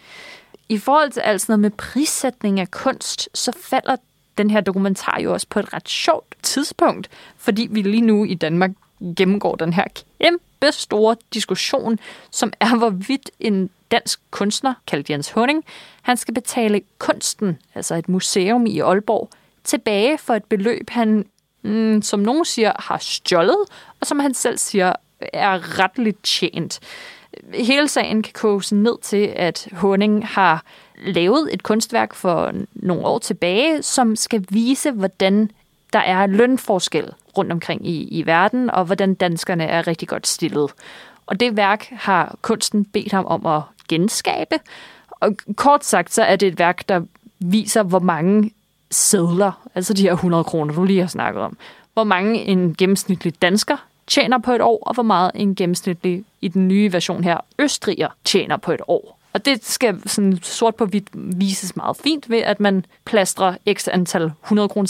I forhold til alt sådan noget med prissætning af kunst, så falder den her dokumentar jo også på et ret sjovt tidspunkt, fordi vi lige nu i Danmark gennemgår den her kæmpe store diskussion, som er, hvorvidt en dansk kunstner, kaldt Jens Honing, han skal betale kunsten, altså et museum i Aalborg, tilbage for et beløb, han, mm, som nogen siger, har stjålet, og som han selv siger, er retligt tjent. Hele sagen kan koges ned til, at Honing har lavet et kunstværk for nogle år tilbage, som skal vise, hvordan der er lønforskel rundt omkring i, i verden, og hvordan danskerne er rigtig godt stillet. Og det værk har kunsten bedt ham om at genskabe. Og kort sagt, så er det et værk, der viser, hvor mange sædler, altså de her 100 kroner, du lige har snakket om, hvor mange en gennemsnitlig dansker tjener på et år, og hvor meget en gennemsnitlig i den nye version her østriger tjener på et år. Og det skal sådan sort på hvidt vises meget fint ved, at man plastrer x antal 100 kroner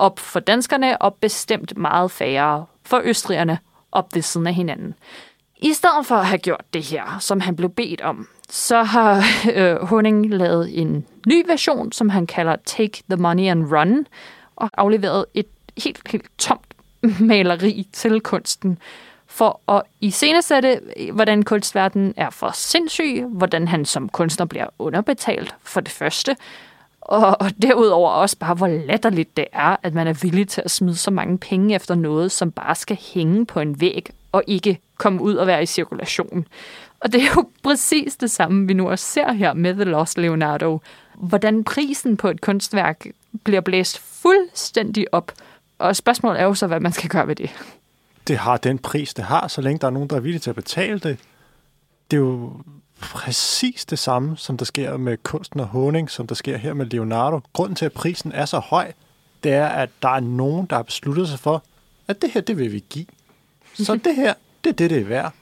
op for danskerne, og bestemt meget færre for østrigerne op ved siden af hinanden. I stedet for at have gjort det her, som han blev bedt om, så har (laughs) øh, Honing lavet en ny version, som han kalder Take the Money and Run, og afleveret et helt, helt tomt (laughs) maleri til kunsten, for at iscenesætte, hvordan kunstverdenen er for sindssyg, hvordan han som kunstner bliver underbetalt for det første, og, og derudover også bare, hvor latterligt det er, at man er villig til at smide så mange penge efter noget, som bare skal hænge på en væg, og ikke komme ud og være i cirkulation. Og det er jo (laughs) præcis det samme, vi nu også ser her med The Lost Leonardo. Hvordan prisen på et kunstværk bliver blæst fuldstændig op. Og spørgsmålet er jo så, hvad man skal gøre ved det det har den pris, det har, så længe der er nogen, der er villige til at betale det. Det er jo præcis det samme, som der sker med kunsten og honing, som der sker her med Leonardo. Grunden til, at prisen er så høj, det er, at der er nogen, der har besluttet sig for, at det her, det vil vi give. Så (laughs) det her, det er det, det er værd.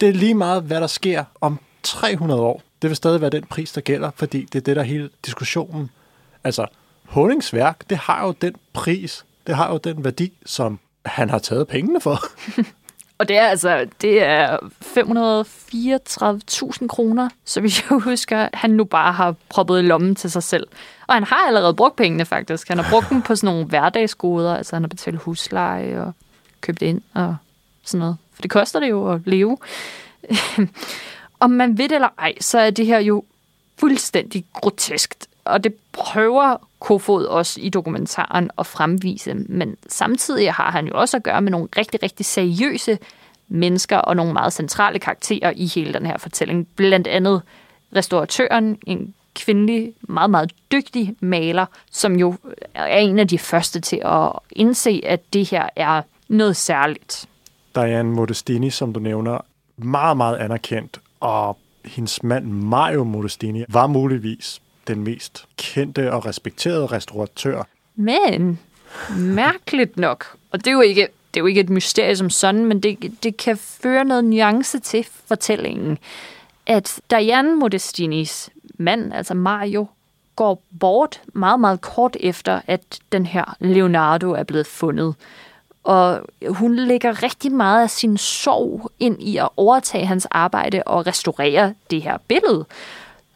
Det er lige meget, hvad der sker om 300 år. Det vil stadig være den pris, der gælder, fordi det er det, der er hele diskussionen. Altså, Honingsværk, det har jo den pris, det har jo den værdi, som han har taget pengene for. (laughs) Og det er altså det er 534.000 kroner, så vi jeg husker, han nu bare har proppet i lommen til sig selv. Og han har allerede brugt pengene faktisk. Han har brugt dem på sådan nogle hverdagsgoder, altså han har betalt husleje og købt ind og sådan noget. For det koster det jo at leve. (laughs) Om man ved det eller ej, så er det her jo fuldstændig groteskt. Og det prøver Kofod også i dokumentaren at fremvise. Men samtidig har han jo også at gøre med nogle rigtig, rigtig seriøse mennesker og nogle meget centrale karakterer i hele den her fortælling. Blandt andet restauratøren, en kvindelig, meget, meget dygtig maler, som jo er en af de første til at indse, at det her er noget særligt. Diane Modestini, som du nævner, meget, meget anerkendt, og hendes mand Mario Modestini var muligvis den mest kendte og respekterede restauratør. Men mærkeligt nok, og det er jo ikke, det er jo ikke et mysterie som sådan, men det, det kan føre noget nuance til fortællingen, at Diane Modestinis mand, altså Mario, går bort meget, meget kort efter, at den her Leonardo er blevet fundet. Og hun lægger rigtig meget af sin sorg ind i at overtage hans arbejde og restaurere det her billede.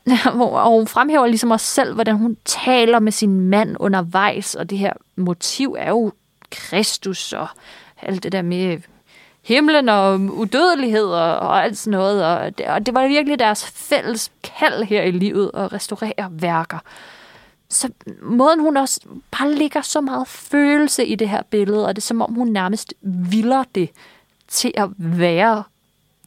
(laughs) Og hun fremhæver ligesom også selv, hvordan hun taler med sin mand undervejs, og det her motiv er jo Kristus og alt det der med himlen og udødelighed og, og alt sådan noget. Og det, og det var virkelig deres fælles kald her i livet at restaurere værker. Så måden hun også bare ligger så meget følelse i det her billede, og det er som om hun nærmest vilder det til at være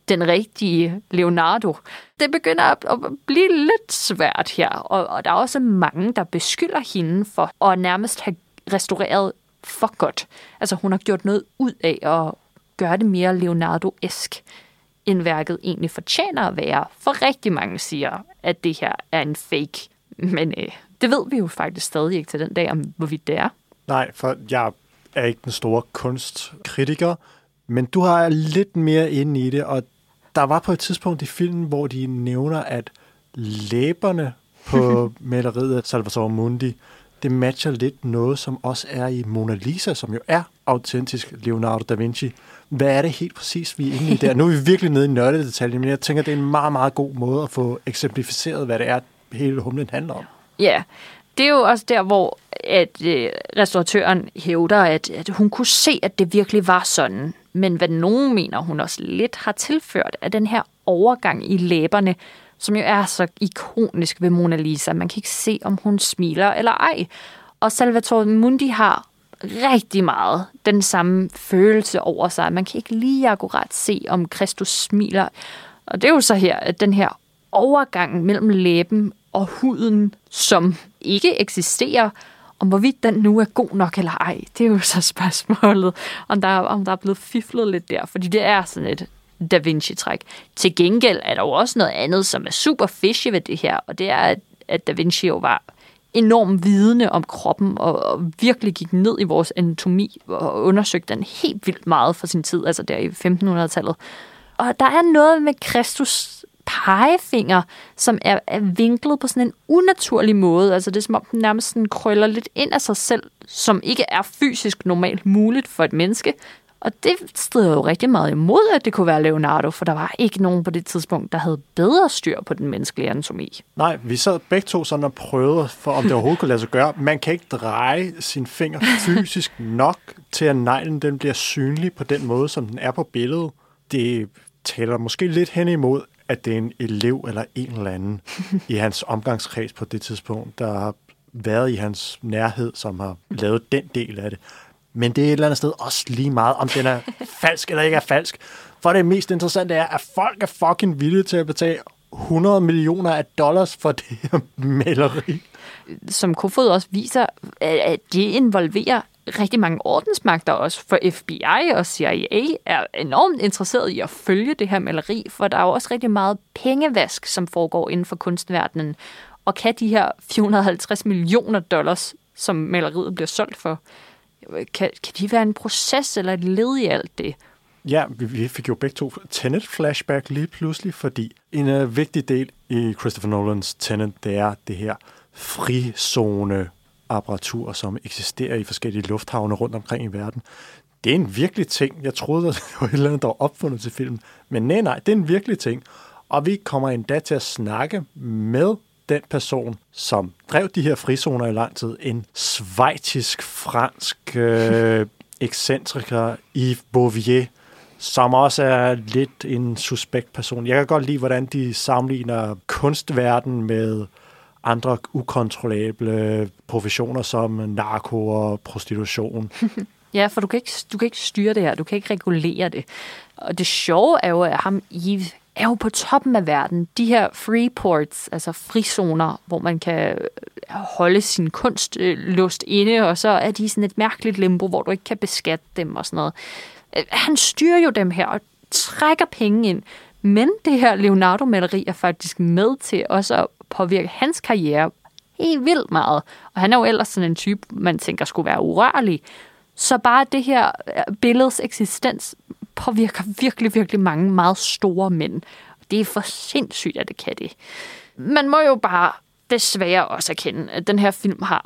den rigtige Leonardo. Det begynder at, at blive lidt svært her, og, og der er også mange, der beskylder hende for at nærmest have restaureret for godt. Altså hun har gjort noget ud af at gøre det mere Leonardo-esk, end værket egentlig fortjener at være. For rigtig mange siger, at det her er en fake. Men øh, det ved vi jo faktisk stadig ikke til den dag, om hvorvidt det er. Nej, for jeg er ikke den store kunstkritiker, men du har lidt mere inde i det, og der var på et tidspunkt i filmen, hvor de nævner, at læberne på (laughs) maleriet af Salvatore Mundi, det matcher lidt noget, som også er i Mona Lisa, som jo er autentisk Leonardo da Vinci. Hvad er det helt præcis, vi er inde i der? Nu er vi virkelig nede i nørdedetaljen, men jeg tænker, det er en meget, meget god måde at få eksemplificeret, hvad det er, hele humlen handler om. Ja, det er jo også der, hvor at øh, restauratøren hævder, at, at hun kunne se, at det virkelig var sådan. Men hvad nogen mener, hun også lidt har tilført, er den her overgang i læberne, som jo er så ikonisk ved Mona Lisa. Man kan ikke se, om hun smiler eller ej. Og Salvatore Mundi har rigtig meget den samme følelse over sig. Man kan ikke lige akkurat se, om Kristus smiler. Og det er jo så her, at den her overgang mellem læben og huden, som ikke eksisterer, om hvorvidt den nu er god nok eller ej, det er jo så spørgsmålet, om der, om der er blevet fiflet lidt der, fordi det er sådan et Da Vinci-træk. Til gengæld er der jo også noget andet, som er super fishy ved det her, og det er, at Da Vinci jo var enormt vidende om kroppen, og, og virkelig gik ned i vores anatomi, og undersøgte den helt vildt meget for sin tid, altså der i 1500-tallet. Og der er noget med Kristus pegefinger, som er, er vinklet på sådan en unaturlig måde. Altså det er som om den nærmest sådan krøller lidt ind af sig selv, som ikke er fysisk normalt muligt for et menneske. Og det strider jo rigtig meget imod, at det kunne være Leonardo, for der var ikke nogen på det tidspunkt, der havde bedre styr på den menneskelige anatomi. Nej, vi sad begge to sådan og prøvede, for om det overhovedet kunne lade sig gøre. Man kan ikke dreje sin finger fysisk nok til, at neglen den bliver synlig på den måde, som den er på billedet. Det taler måske lidt hen imod, at det er en elev eller en eller anden (laughs) i hans omgangskreds på det tidspunkt, der har været i hans nærhed, som har lavet den del af det. Men det er et eller andet sted også lige meget, om den er (laughs) falsk eller ikke er falsk. For det mest interessante er, at folk er fucking villige til at betale 100 millioner af dollars for det her maleri. Som Kofod også viser, at det involverer rigtig mange ordensmagter også, for FBI og CIA er enormt interesseret i at følge det her maleri, for der er jo også rigtig meget pengevask, som foregår inden for kunstverdenen. Og kan de her 450 millioner dollars, som maleriet bliver solgt for, kan, kan de være en proces eller et led i alt det? Ja, vi fik jo begge to Tenet-flashback lige pludselig, fordi en uh, vigtig del i Christopher Nolans Tenet, det er det her frizone apparatur, som eksisterer i forskellige lufthavne rundt omkring i verden. det er en virkelig ting. Jeg troede, at det (laughs) var et eller andet, der var opfundet til film. Men nej, nej, det er en virkelig ting. Og vi kommer endda til at snakke med den person, som drev de her frizoner i lang tid. En svejtisk-fransk øh, ekscentriker, Yves Bouvier, som også er lidt en suspekt person. Jeg kan godt lide, hvordan de sammenligner kunstverden med andre ukontrollable professioner som narko og prostitution. (laughs) Ja, for du kan, ikke, du kan ikke styre det her, du kan ikke regulere det. Og det sjove er jo, at ham Yves er jo på toppen af verden. De her free ports, altså frizoner, hvor man kan øh, holde sin kunstlust inde, og så er de sådan et mærkeligt limbo, hvor du ikke kan beskatte dem og sådan noget. Øh, han styrer jo dem her og trækker penge ind. Men det her Leonardo-maleri er faktisk med til også at påvirke hans karriere helt vildt meget. Og han er jo ellers sådan en type, man tænker skulle være urørlig. Så bare det her billedes billedets eksistens påvirker virkelig, virkelig mange meget store mænd. Det er for sindssygt, at det kan det. Man må jo bare desværre også erkende, at den her film har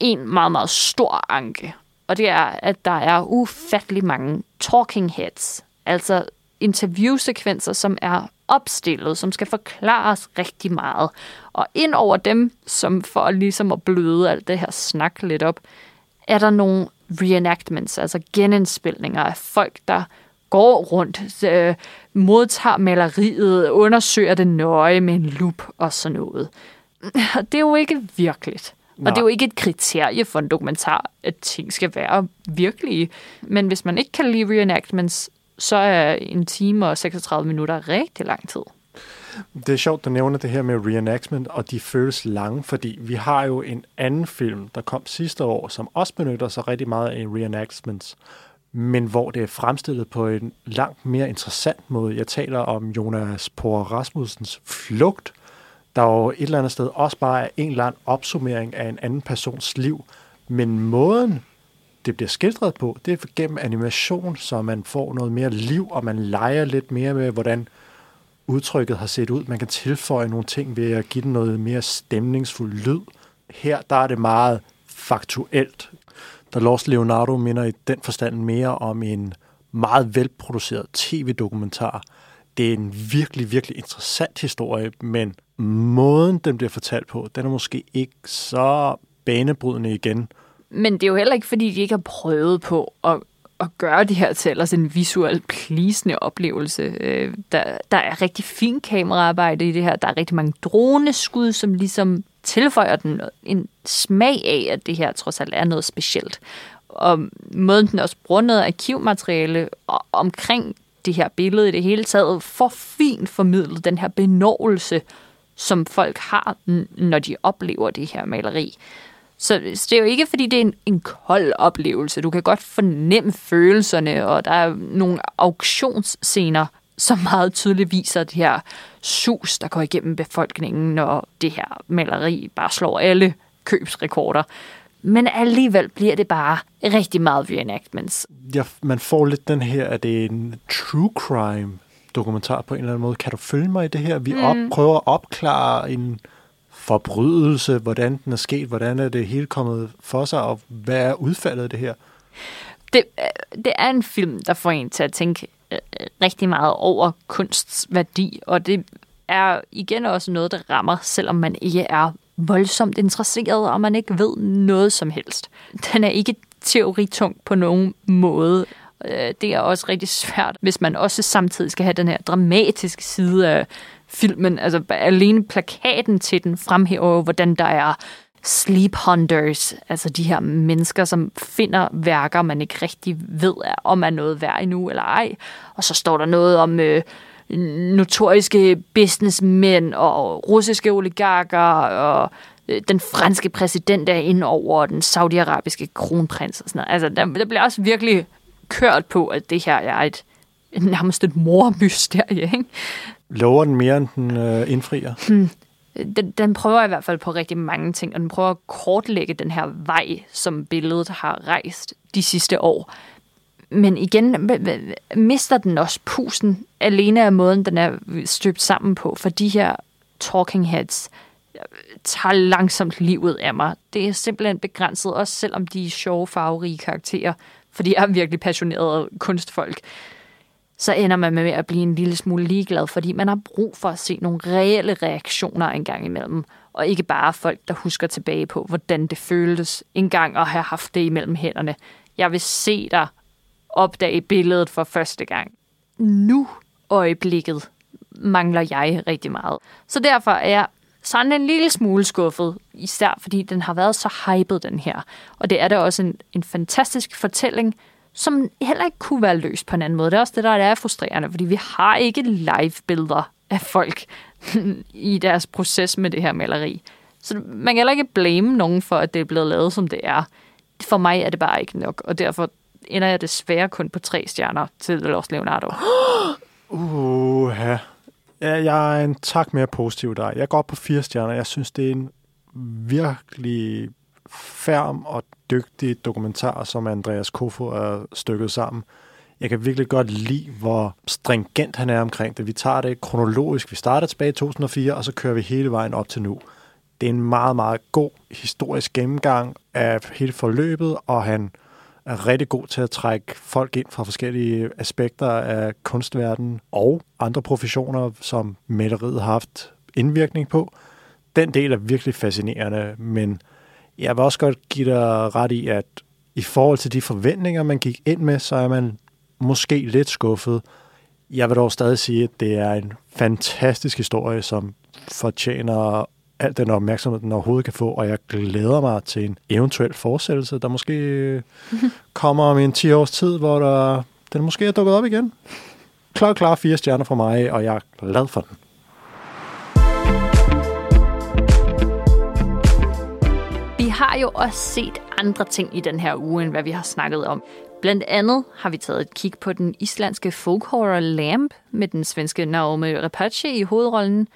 en meget, meget stor anke. Og det er, at der er ufattelig mange talking heads. Altså interviewsekvenser, som er opstillet, som skal forklares rigtig meget. Og ind over dem, som for ligesom at bløde alt det her snak lidt op, er der nogle reenactments, altså genindspilninger af folk, der går rundt, øh, modtager maleriet, undersøger det nøje med en lup og sådan noget. (laughs) Og det er jo ikke virkeligt. Nej. Og det er jo ikke et kriterie for en dokumentar, at ting skal være virkelige. Men hvis man ikke kan lide reenactments, så er en time og 36 minutter rigtig lang tid. Det er sjovt, du nævner det her med reenactment, og de føles lange, fordi vi har jo en anden film, der kom sidste år, som også benytter sig rigtig meget af reenactments, men hvor det er fremstillet på en langt mere interessant måde. Jeg taler om Jonas Por Rasmussens Flugt, der jo et eller andet sted også bare er en eller anden opsummering af en anden persons liv, men måden, det bliver skildret på, det er gennem animation, så man får noget mere liv, og man leger lidt mere med, hvordan udtrykket har set ud. Man kan tilføje nogle ting ved at give den noget mere stemningsfuld lyd. Her der er det meget faktuelt. Der Lost Leonardo minder i den forstand mere om en meget velproduceret tv-dokumentar. Det er en virkelig, virkelig interessant historie, men måden, den bliver fortalt på, den er måske ikke så banebrydende igen. Men det er jo heller ikke, fordi de ikke har prøvet på at, at gøre det her til ellers en visuelt plisende oplevelse. Øh, der, der er rigtig fin kameraarbejde i det her. Der er rigtig mange droneskud, som ligesom tilføjer den en smag af, at det her trods alt er noget specielt. Og måden den også bruger noget arkivmateriale omkring det her billede i det hele taget, for fint formidlet den her benåelse, som folk har, når de oplever det her maleri. Så, det er jo ikke, fordi det er en, en kold oplevelse. Du kan godt fornemme følelserne, og der er nogle auktionsscener, som meget tydeligt viser det her sus, der går igennem befolkningen, når det her maleri bare slår alle købsrekorder. Men alligevel bliver det bare rigtig meget reenactments. Ja, man får lidt den her, at det er en true crime dokumentar på en eller anden måde. Kan du følge mig i det her? Vi op, prøver at opklare en forbrydelse, hvordan den er sket, hvordan er det hele kommet for sig, og hvad er udfaldet af det her? Det, øh, det er en film, der får en til at tænke øh, øh, rigtig meget over kunsts værdi, og det er igen også noget, der rammer, selvom man ikke er voldsomt interesseret, og man ikke ved noget som helst. Den er ikke teoritung på nogen måde. Øh, Det er også rigtig svært, hvis man også samtidig skal have den her dramatiske side af filmen. Altså alene plakaten til den fremhæver jo, hvordan der er sleep hunters, altså de her mennesker, som finder værker, man ikke rigtig ved, om er noget værd endnu eller ej. Og så står der noget om øh, notoriske businessmænd og russiske oligarker og øh, den franske præsident er ind over den saudiarabiske kronprins og sådan noget. Altså, der, der bliver også virkelig kørt på, at det her er et nærmest et mormysterie, ikke? Lover den mere, end den øh, indfrier? Hmm. Den, den prøver i hvert fald på rigtig mange ting, og den prøver at kortlægge den her vej, som billedet har rejst de sidste år. Men igen mister den også pusen alene af måden, den er støbt sammen på, for de her talking heads tager langsomt livet af mig. Det er simpelthen begrænset, også selvom de er sjove, farverige karakterer fordi jeg er virkelig passioneret kunstfolk, så ender man med at blive en lille smule ligeglad, fordi man har brug for at se nogle reelle reaktioner en gang imellem, og ikke bare folk, der husker tilbage på, hvordan det føltes engang at have haft det imellem hænderne. Jeg vil se dig opdage billedet for første gang. Nu øjeblikket mangler jeg rigtig meget. Så derfor er jeg sådan en lille smule skuffet, især fordi den har været så hyped, den her. Og det er da også en, en fantastisk fortælling, som heller ikke kunne være løst på en anden måde. Det er også det, der er frustrerende, fordi vi har ikke live-billeder af folk (laughs) i deres proces med det her maleri. Så man kan heller ikke blame nogen for, at det er blevet lavet, som det er. For mig er det bare ikke nok, og derfor ender jeg desværre kun på tre stjerner til Los Leonardo. (gasps) Uh, ja. Jeg er en tak mere positiv der. Jeg går op på fire stjerner. Jeg synes, det er en virkelig færm og dygtig dokumentar, som Andreas Kofo er stykket sammen. Jeg kan virkelig godt lide, hvor stringent han er omkring det. Vi tager det kronologisk. Vi starter tilbage i 2004, og så kører vi hele vejen op til nu. Det er en meget, meget god historisk gennemgang af hele forløbet, og han er rigtig god til at trække folk ind fra forskellige aspekter af kunstverdenen og andre professioner, som maleriet har haft indvirkning på. Den del er virkelig fascinerende, men jeg vil også godt give dig ret i, at i forhold til de forventninger, man gik ind med, så er man måske lidt skuffet. Jeg vil dog stadig sige, at det er en fantastisk historie, som fortjener al den opmærksomhed, den overhovedet kan få, og jeg glæder mig til en eventuel fortsættelse, der måske (laughs) kommer om en 10 års tid, hvor der, den måske er dukket op igen. Klar, klar fire stjerner fra mig, og jeg er glad for den. Vi har jo også set andre ting i den her uge, end hvad vi har snakket om. Blandt andet har vi taget et kig på den islandske folk horror Lamp med den svenske Naomi Rapace i hovedrollen.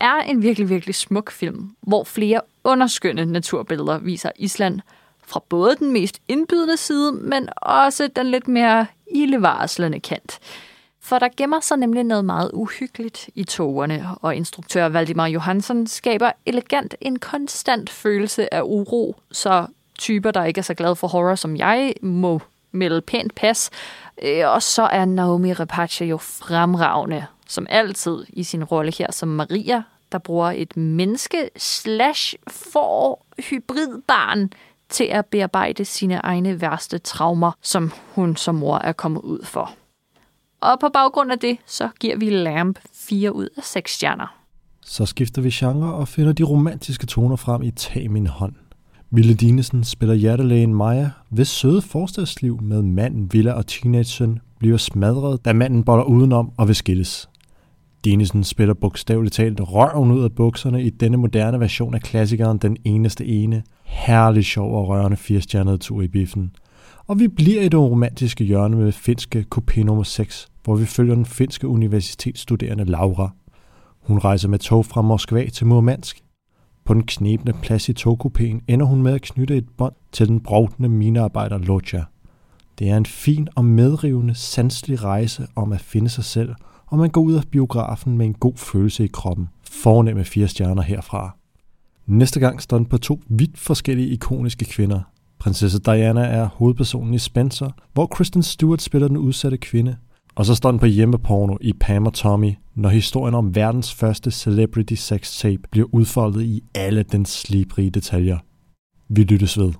Er en virkelig, virkelig smuk film, hvor flere underskønne naturbilleder viser Island fra både den mest indbydende side, men også den lidt mere ildevarslende kant. For der gemmer sig nemlig noget meget uhyggeligt i togerne, og instruktør Valdimar Johansson skaber elegant en konstant følelse af uro, så typer, der ikke er så glade for horror som jeg, må melde pænt pas. Øh, og så er Naomi Rapace jo fremragende, som altid i sin rolle her som Maria, der bruger et menneske slash for hybridbarn til at bearbejde sine egne værste traumer, som hun som mor er kommet ud for. Og på baggrund af det, så giver vi Lamp 4 ud af 6 stjerner. Så skifter vi genre og finder de romantiske toner frem i Tag min hånd. Ville Dinesen spiller hjertelægen Maja, hvis søde forstadsliv med manden, Villa og teenage-søn bliver smadret, da manden boller udenom og vil skilles. Dinesen spiller bogstaveligt talt røven ud af bukserne i denne moderne version af klassikeren Den Eneste Ene. Herlig sjov og rørende firestjernede tur i biffen. Og vi bliver i det romantiske hjørne med finske kopé nummer 6, hvor vi følger den finske universitetsstuderende Laura. Hun rejser med tog fra Moskva til Murmansk. På den knebende plads i togkupéen ender hun med at knytte et bånd til den brovtende minearbejder Lodja. Det er en fin og medrivende, sanselig rejse om at finde sig selv, og man går ud af biografen med en god følelse i kroppen. Fornemme fire stjerner herfra. Næste gang står den på to vidt forskellige ikoniske kvinder. Prinsesse Diana er hovedpersonen i Spencer, hvor Kristen Stewart spiller den udsatte kvinde. Og så står den på hjemmeporno i Pam og Tommy, når historien om verdens første celebrity sex tape bliver udfoldet i alle dens slibrige detaljer. Vi lyttes ved.